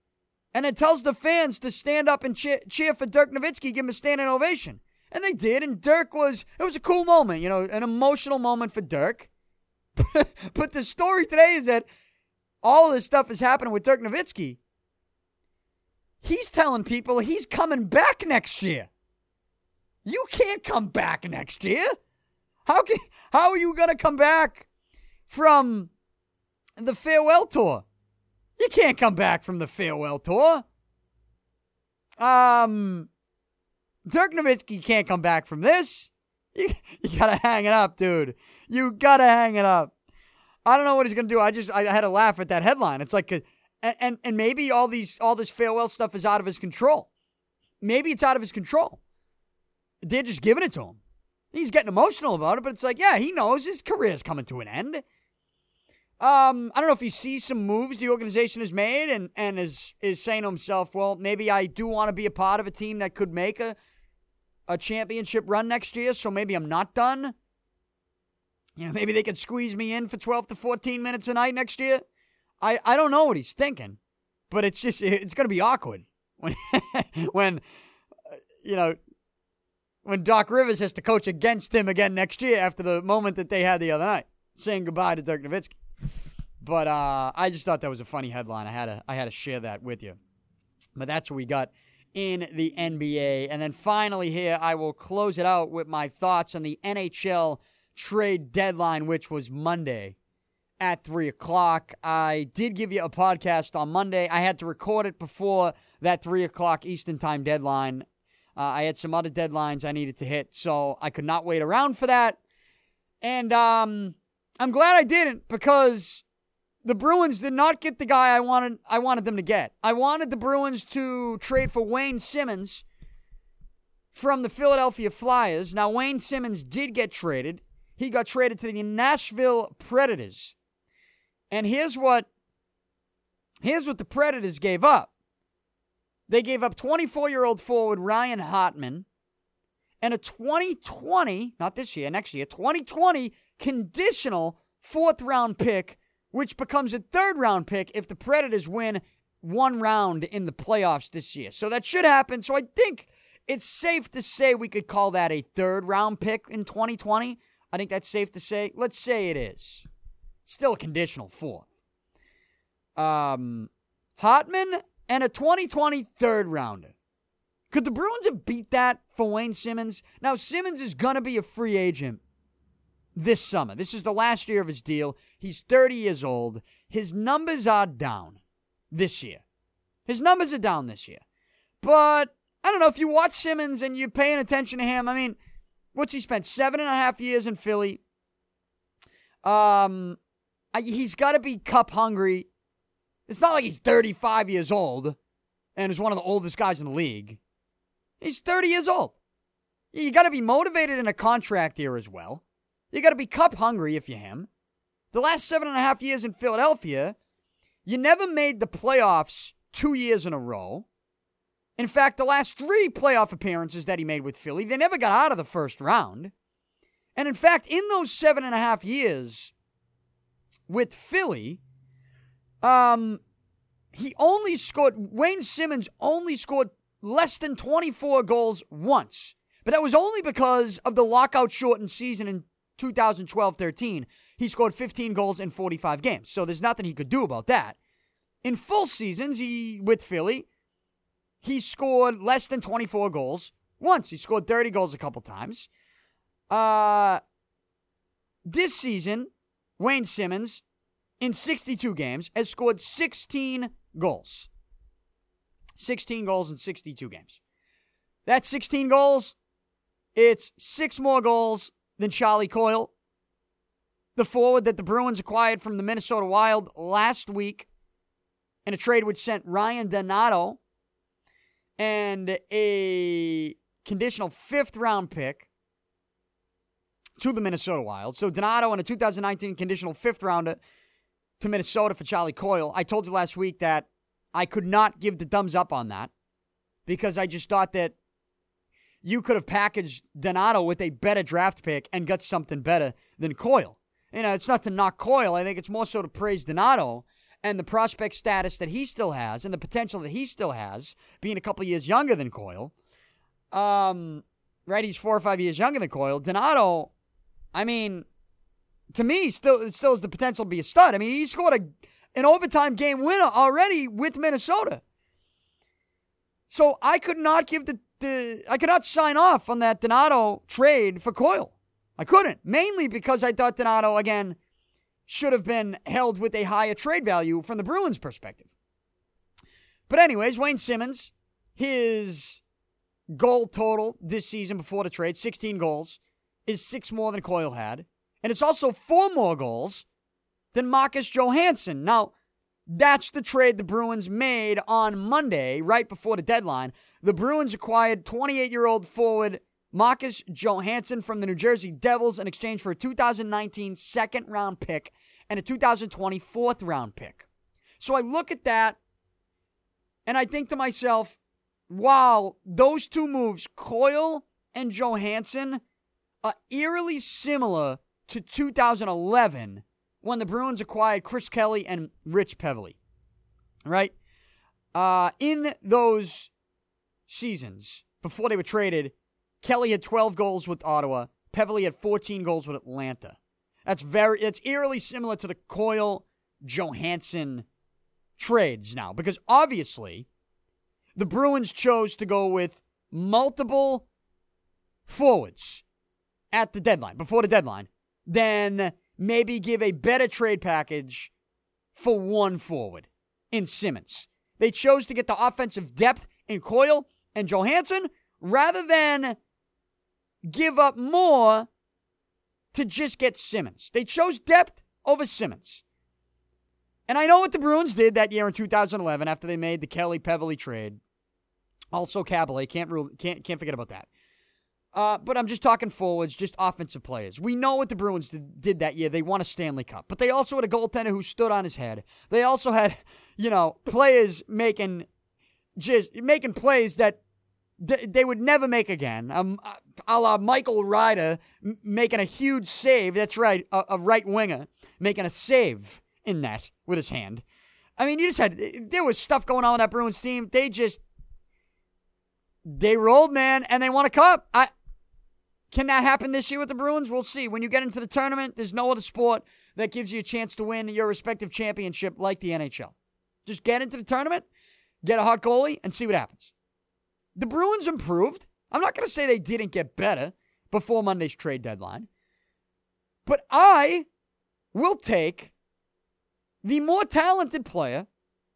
and then tells the fans to stand up and cheer, cheer for Dirk Nowitzki, give him a standing ovation. And they did, and Dirk was, it was a cool moment, you know, an emotional moment for Dirk. but the story today is that all this stuff is happening with Dirk Nowitzki. He's telling people he's coming back next year. You can't come back next year. How can how are you gonna come back from the farewell tour? You can't come back from the farewell tour. Um, Dirk Nowitzki can't come back from this. You, you gotta hang it up, dude. You gotta hang it up. I don't know what he's gonna do. I just I had to laugh at that headline. It's like, a, and and maybe all these all this farewell stuff is out of his control. Maybe it's out of his control. They're just giving it to him. He's getting emotional about it, but it's like, yeah, he knows his career is coming to an end. Um, I don't know if he sees some moves the organization has made and, and is is saying to himself, well, maybe I do want to be a part of a team that could make a a championship run next year, so maybe I'm not done. You know, maybe they could squeeze me in for 12 to 14 minutes a night next year. I, I don't know what he's thinking, but it's just it's going to be awkward when when you know when Doc Rivers has to coach against him again next year after the moment that they had the other night, saying goodbye to Dirk Nowitzki. But uh, I just thought that was a funny headline. I had to I had to share that with you. But that's what we got in the NBA. And then finally here, I will close it out with my thoughts on the NHL trade deadline, which was Monday at 3 o'clock. I did give you a podcast on Monday. I had to record it before that 3 o'clock Eastern Time deadline. Uh, I had some other deadlines I needed to hit, so I could not wait around for that. And um, I'm glad I didn't because the Bruins did not get the guy I wanted I wanted them to get. I wanted the Bruins to trade for Wayne Simmonds from the Philadelphia Flyers. Now Wayne Simmonds did get traded. He got traded to the Nashville Predators. And here's what here's what the Predators gave up. They gave up 24-year-old forward Ryan Hartman and a 2020, not this year, next year, 2020 conditional fourth round pick, which becomes a third round pick if the Predators win one round in the playoffs this year. So that should happen. So I think it's safe to say we could call that a third round pick in 2020. I think that's safe to say. Let's say it is. Still a conditional fourth. Um, Hartman and a 2020 third rounder. Could the Bruins have beat that for Wayne Simmonds? Now, Simmonds is going to be a free agent this summer. This is the last year of his deal. He's 30 years old. His numbers are down this year. His numbers are down this year. But I don't know if you watch Simmonds and you're paying attention to him. I mean, what's he spent? Seven and a half years in Philly. Um, he's got to be cup hungry. It's not like he's 35 years old and is one of the oldest guys in the league. He's 30 years old. You got to be motivated in a contract year as well. You got to be cup hungry if you're him. The last seven and a half years in Philadelphia, you never made the playoffs two years in a row. In fact, the last three playoff appearances that he made with Philly, they never got out of the first round. And in fact, in those seven and a half years with Philly, um, he only scored, Wayne Simmonds only scored less than 24 goals once. But that was only because of the lockout shortened season in 2012 13, he scored 15 goals in 45 games. So there's nothing he could do about that. In full seasons, he with Philly, he scored less than 24 goals once. He scored 30 goals a couple times. Uh, this season, Wayne Simmonds, in 62 games, has scored 16 goals. 16 goals in 62 games. That's 16 goals. It's six more goals than Charlie Coyle, the forward that the Bruins acquired from the Minnesota Wild last week in a trade which sent Ryan Donato and a conditional fifth round pick to the Minnesota Wild. So Donato and a 2019 conditional fifth rounder to Minnesota for Charlie Coyle. I told you last week that I could not give the thumbs up on that because I just thought that you could have packaged Donato with a better draft pick and got something better than Coyle. You know, it's not to knock Coyle. I think it's more so to praise Donato and the prospect status that he still has and the potential that he still has, being a couple years younger than Coyle. Um, right, he's four or five years younger than Coyle. Donato, I mean, to me, still it still has the potential to be a stud. I mean, he scored a an overtime game winner already with Minnesota. So I could not give the the I could not sign off on that Donato trade for Coyle. I couldn't, mainly because I thought Donato again should have been held with a higher trade value from the Bruins' perspective. But anyways, Wayne Simmonds, his goal total this season before the trade, 16 goals, is six more than Coyle had. And it's also four more goals than Marcus Johansson. Now, that's the trade the Bruins made on Monday, right before the deadline. The Bruins acquired 28 year old forward Marcus Johansson from the New Jersey Devils in exchange for a 2019 second round pick and a 2020 fourth round pick. So I look at that and I think to myself, wow, those two moves, Coyle and Johansson, are eerily similar to 2011 when the Bruins acquired Chris Kelly and Rich Peverley. Right? Uh, in those seasons, before they were traded, Kelly had 12 goals with Ottawa. Peverley had 14 goals with Atlanta. That's very, it's eerily similar to the Coyle Johansson trades now, because obviously the Bruins chose to go with multiple forwards at the deadline, before the deadline, than maybe give a better trade package for one forward in Simmonds. They chose to get the offensive depth in Coyle and Johansson rather than give up more to just get Simmonds. They chose depth over Simmonds. And I know what the Bruins did that year in 2011 after they made the Kelly Peverley trade. Also, Kaberle can't rule, can't can't forget about that. Uh, but I'm just talking forwards, just offensive players. We know what the Bruins did, did, that year. They won a Stanley Cup, but they also had a goaltender who stood on his head. They also had, you know, players making just making plays that th- they would never make again. Um, a la Michael Ryder m- making a huge save. That's right, a, a right winger making a save in net with his hand. I mean, you just had there was stuff going on with that Bruins team. They just they rolled, man, and they won a cup. I can that happen this year with the Bruins? We'll see. When you get into the tournament, there's no other sport that gives you a chance to win your respective championship like the NHL. Just get into the tournament, get a hot goalie, and see what happens. The Bruins improved. I'm not going to say they didn't get better before Monday's trade deadline, but I will take the more talented player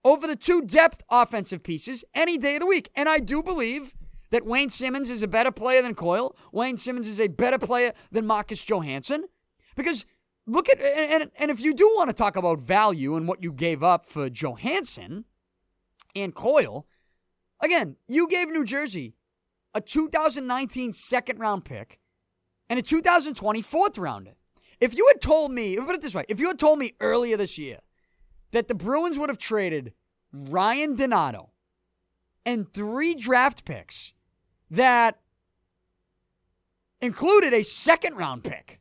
over the two depth offensive pieces any day of the week. And I do believe that Wayne Simmonds is a better player than Coyle. Wayne Simmonds is a better player than Marcus Johansson. Because look at, and, and if you do want to talk about value and what you gave up for Johansson and Coyle, again, you gave New Jersey a 2019 second round pick and a 2020 fourth rounder. If you had told me, put it this way, if you had told me earlier this year that the Bruins would have traded Ryan Donato and three draft picks that included a second round pick,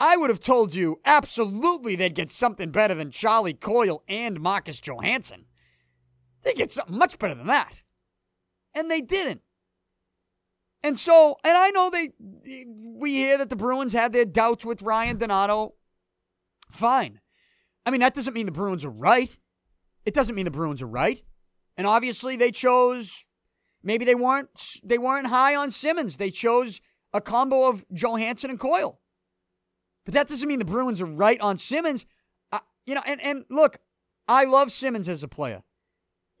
I would have told you absolutely they'd get something better than Charlie Coyle and Marcus Johansson. They get something much better than that. And they didn't. And so, and I know they, we hear that the Bruins had their doubts with Ryan Donato. Fine. I mean, that doesn't mean the Bruins are right. It doesn't mean the Bruins are right. And obviously, they chose Maybe they weren't they weren't high on Simmonds. They chose a combo of Johansson and Coyle. But that doesn't mean the Bruins are right on Simmonds. You know, and and look, I love Simmonds as a player.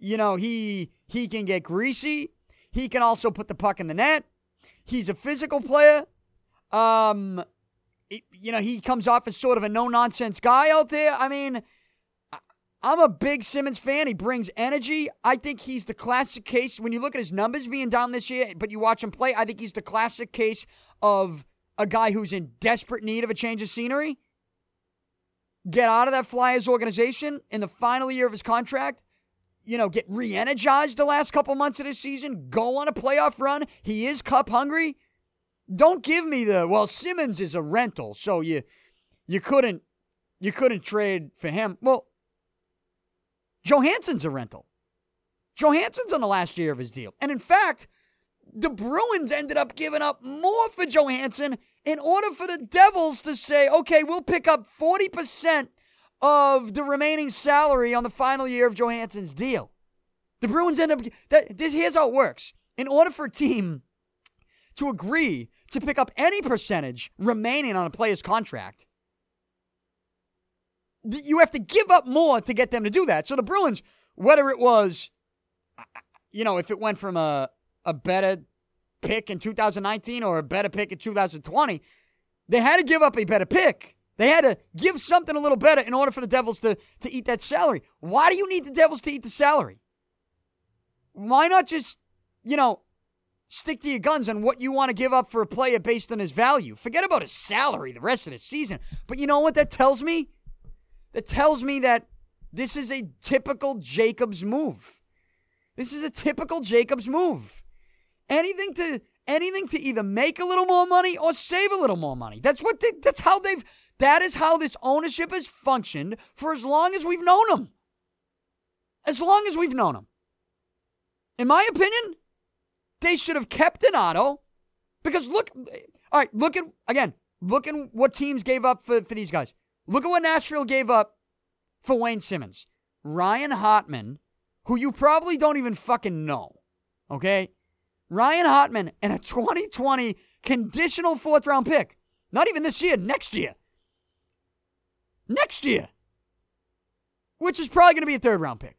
You know, he he can get greasy. He can also put the puck in the net. He's a physical player. Um, you know, he comes off as sort of a no nonsense guy out there. I mean, I'm a big Simmonds fan. He brings energy. I think he's the classic case. When you look at his numbers being down this year, but you watch him play, I think he's the classic case of a guy who's in desperate need of a change of scenery. Get out of that Flyers organization in the final year of his contract. You know, get re energized the last couple months of this season. Go on a playoff run. He is cup hungry. Don't give me the well. Simmonds is a rental, so you you couldn't you couldn't trade for him. Well, Johansson's a rental. Johansson's on the last year of his deal. And in fact, the Bruins ended up giving up more for Johansson in order for the Devils to say, okay, we'll pick up 40% of the remaining salary on the final year of Johansson's deal. The Bruins end up, that, this, here's how it works. in order for a team to agree to pick up any percentage remaining on a player's contract, you have to give up more to get them to do that. So the Bruins, whether it was, you know, if it went from a, a better pick in 2019 or a better pick in 2020, they had to give up a better pick. They had to give something a little better in order for the Devils to, to eat that salary. Why do you need the Devils to eat the salary? Why not just, you know, stick to your guns on what you want to give up for a player based on his value? Forget about his salary the rest of the season. But you know what that tells me? That tells me that this is a typical Jacobs move. This is a typical Jacobs move. Anything to anything to either make a little more money or save a little more money. That's what they, that's how they've that is how this ownership has functioned for as long as we've known them. As long as we've known them. In my opinion, they should have kept Donato because look, all right, look at, again, look at what teams gave up for, for these guys. Look at what Nashville gave up for Wayne Simmonds. Ryan Hartman, who you probably don't even fucking know, okay? Ryan Hartman and a 2020 conditional fourth round pick. Not even this year, next year. Next year. Which is probably going to be a third round pick.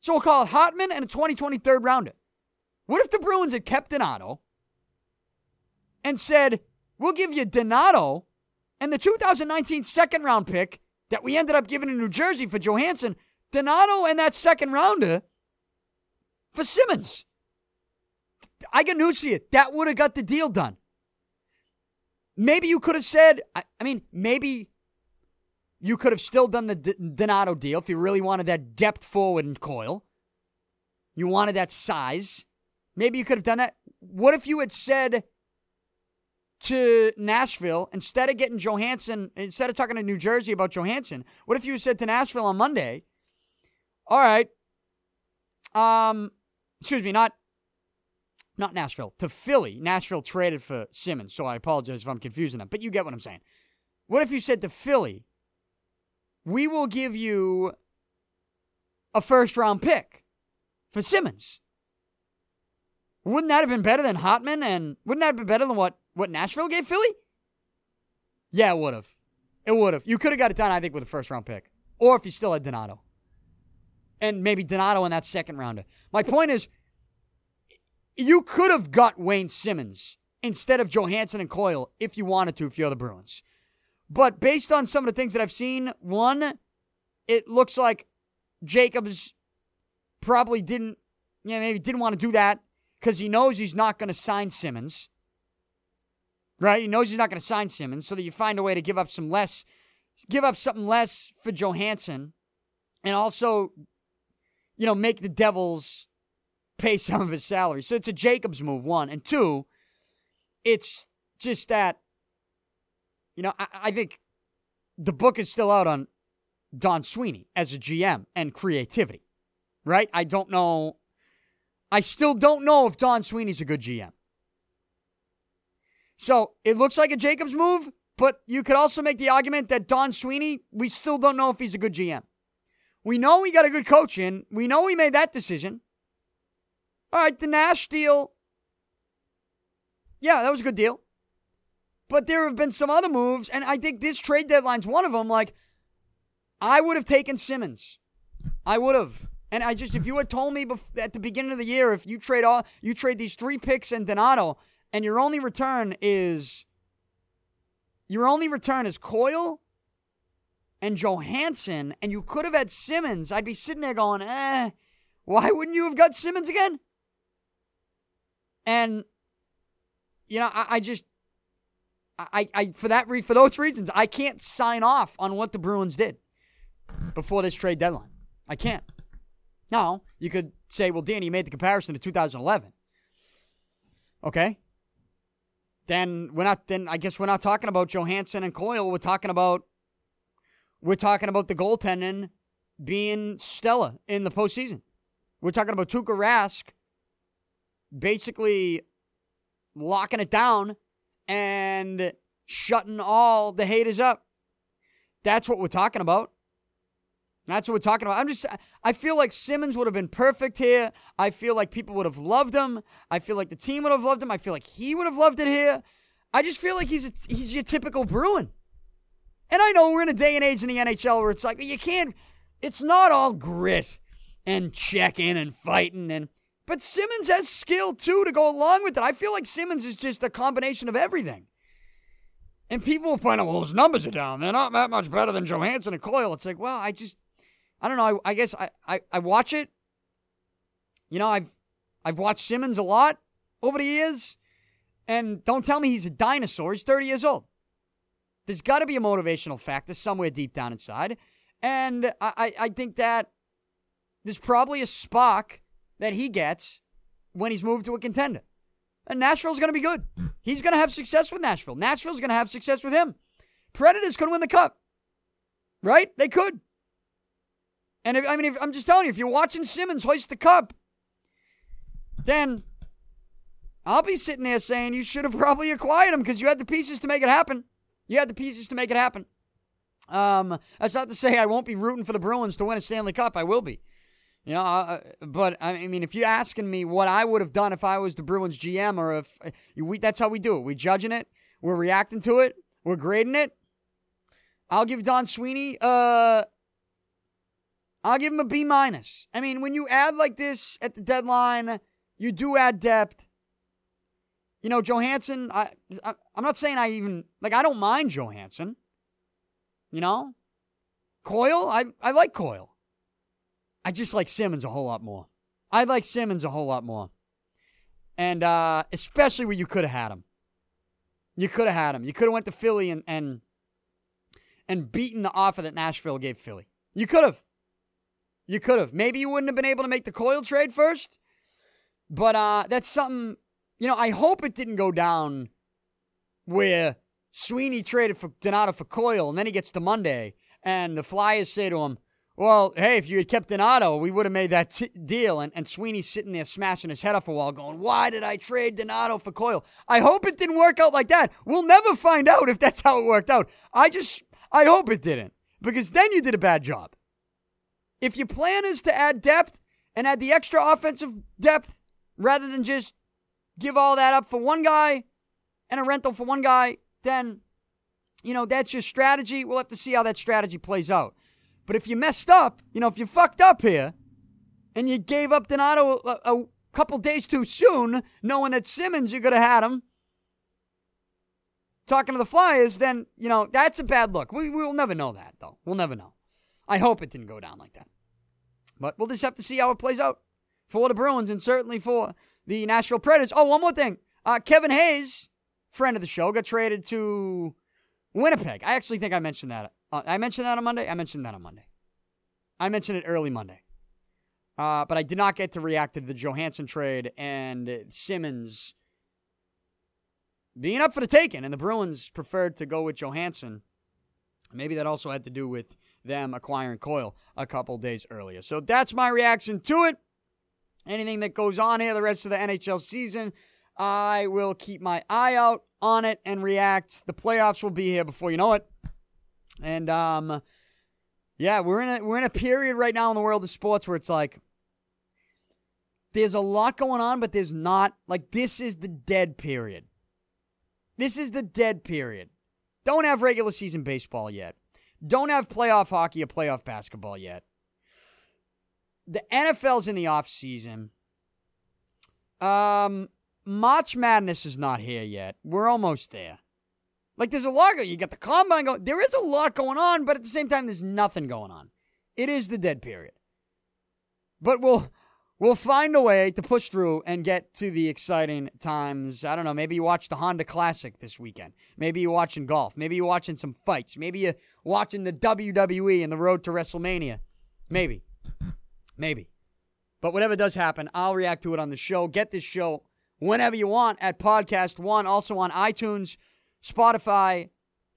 So we'll call it Hartman and a 2020 third rounder. What if the Bruins had kept Donato and said, we'll give you Donato and the 2019 second round pick that we ended up giving to New Jersey for Johansson, Donato and that second rounder for Simmonds? I got news for you. That would have got the deal done. Maybe you could have said, I, I mean, maybe you could have still done the D- Donato deal if you really wanted that depth forward in Coyle. You wanted that size. Maybe you could have done that. What if you had said to Nashville, instead of getting Johansson, instead of talking to New Jersey about Johansson, what if you said to Nashville on Monday, all right, um, excuse me, not not Nashville, to Philly. Nashville traded for Simmonds, so I apologize if I'm confusing them, but you get what I'm saying. What if you said to Philly, we will give you a first round pick for Simmonds? Wouldn't that have been better than Hartman? And wouldn't that have been better than what, what Nashville gave Philly? Yeah, it would have. It would have. You could have got it done, I think, with a first round pick. Or if you still had Donato. And maybe Donato in that second rounder. My point is, you could have got Wayne Simmonds instead of Johansson and Coyle if you wanted to, if you're the Bruins. But based on some of the things that I've seen, one, it looks like Jacobs probably didn't, yeah, maybe didn't want to do that because he knows he's not going to sign Simmonds. Right? He knows he's not going to sign Simmonds, so that you find a way to give up some less, give up something less for Johansson, and also, you know, make the Devils pay some of his salary. So it's a Jacobs move, one. And two, it's just that, you know, I, I think the book is still out on Don Sweeney as a GM and creativity, right? I don't know. I still don't know if Don Sweeney's a good GM. So it looks like a Jacobs move, but you could also make the argument that Don Sweeney, we still don't know if he's a good GM. We know he got a good coach in. We know he made that decision. All right, the Nash deal. Yeah, that was a good deal. But there have been some other moves, and I think this trade deadline's one of them. Like, I would have taken Simmonds. I would have. And I just, if you had told me at the beginning of the year, if you trade all, you trade these three picks and Donato, and your only return is, your only return is Coyle and Johansson, and you could have had Simmonds. I'd be sitting there going, eh, why wouldn't you have got Simmonds again? And you know, I, I just I, I for that re, for those reasons, I can't sign off on what the Bruins did before this trade deadline. I can't. Now, you could say, well, Danny, you made the comparison to 2011. Okay. Then we're not then I guess we're not talking about Johansson and Coyle. We're talking about we're talking about the goaltending being stellar in the postseason. We're talking about Tuukka Rask basically locking it down and shutting all the haters up. That's what we're talking about. That's what we're talking about. I'm just, I feel like Simmonds would have been perfect here. I feel like people would have loved him. I feel like the team would have loved him. I feel like he would have loved it here. I just feel like he's a, he's your typical Bruin. And I know we're in a day and age in the NHL where it's like you can't. It's not all grit and checking and fighting and. But Simmonds has skill too to go along with it. I feel like Simmonds is just a combination of everything. And people will point out, well, his numbers are down. They're not that much better than Johansson and Coyle. It's like, well, I just I don't know. I, I guess I, I, I watch it. You know, I've I've watched Simmonds a lot over the years, and don't tell me he's a dinosaur. He's 30 years old. There's got to be a motivational factor somewhere deep down inside, and I, I, I think that there's probably a spark that he gets when he's moved to a contender. And Nashville's going to be good. He's going to have success with Nashville. Nashville's going to have success with him. Predators could win the cup, right? They could. And if, I mean, if, I'm just telling you, if you're watching Simmonds hoist the cup, then I'll be sitting there saying you should have probably acquired him because you had the pieces to make it happen. You had the pieces to make it happen. Um, that's not to say I won't be rooting for the Bruins to win a Stanley Cup. I will be. You know, uh, but I mean, if you're asking me what I would have done if I was the Bruins GM, or if uh, we, that's how we do it, we're judging it, we're reacting to it, we're grading it. I'll give Don Sweeney uh, I'll give him a B minus. I mean, when you add like this at the deadline, you do add depth. You know, Johansson, I, I I'm not saying I even like I don't mind Johansson. You know? Coyle. I I like Coyle. I just like Simmonds a whole lot more. I like Simmonds a whole lot more. And uh especially where you could have had him. You could have had him. You could have went to Philly and and and beaten the offer that Nashville gave Philly. You could have. You could have. Maybe you wouldn't have been able to make the Coyle trade first. But uh, that's something, you know, I hope it didn't go down where Sweeney traded for Donato for Coyle and then he gets to Monday and the Flyers say to him, well, hey, if you had kept Donato, we would have made that t- deal. And, and Sweeney's sitting there smashing his head off a wall going, why did I trade Donato for Coyle? I hope it didn't work out like that. We'll never find out if that's how it worked out. I just, I hope it didn't because then you did a bad job. If your plan is to add depth and add the extra offensive depth rather than just give all that up for one guy and a rental for one guy, then, you know, that's your strategy. We'll have to see how that strategy plays out. But if you messed up, you know, if you fucked up here and you gave up Donato a, a couple days too soon, knowing that Simmonds, you could have had him talking to the Flyers, then, you know, that's a bad look. We, we'll never know that, though. We'll never know. I hope it didn't go down like that. But we'll just have to see how it plays out for the Bruins and certainly for the Nashville Predators. Oh, one more thing. Uh, Kevin Hayes, friend of the show, got traded to Winnipeg. I actually think I mentioned that. Uh, I mentioned that on Monday. I mentioned that on Monday. I mentioned it early Monday. Uh, but I did not get to react to the Johansson trade and Simmonds being up for the taking, and the Bruins preferred to go with Johansson. Maybe that also had to do with them acquiring Coyle a couple days earlier. So that's my reaction to it. Anything that goes on here the rest of the NHL season, I will keep my eye out on it and react. The playoffs will be here before you know it. And um yeah, we're in a we're in a period right now in the world of sports where it's like there's a lot going on, but there's not like this is the dead period. This is the dead period. Don't have regular season baseball yet. Don't have playoff hockey or playoff basketball yet. The NFL's in the off season. Um, March Madness is not here yet. We're almost there. Like there's a lot. Going, you got the combine going. There is a lot going on, but at the same time, there's nothing going on. It is the dead period. But we'll we'll find a way to push through and get to the exciting times. I don't know. Maybe you watch the Honda Classic this weekend. Maybe you're watching golf. Maybe you're watching some fights. Maybe you're watching the WWE and the road to WrestleMania. Maybe. Maybe. But whatever does happen, I'll react to it on the show. Get this show whenever you want at Podcast One, also on iTunes, Spotify,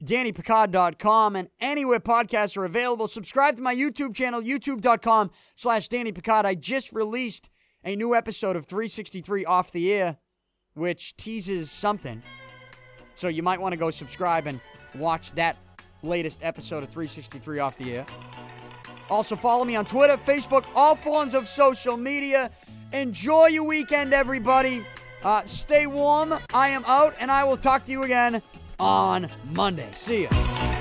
DannyPicard.com, and anywhere podcasts are available. Subscribe to my YouTube channel, youtube.com slash Danny Picard. I just released a new episode of 363 Off the Air, which teases something. So you might want to go subscribe and watch that latest episode of 363 Off the Air. Also, follow me on Twitter, Facebook, all forms of social media. Enjoy your weekend, everybody. Uh, stay warm. I am out, and I will talk to you again on Monday. See ya.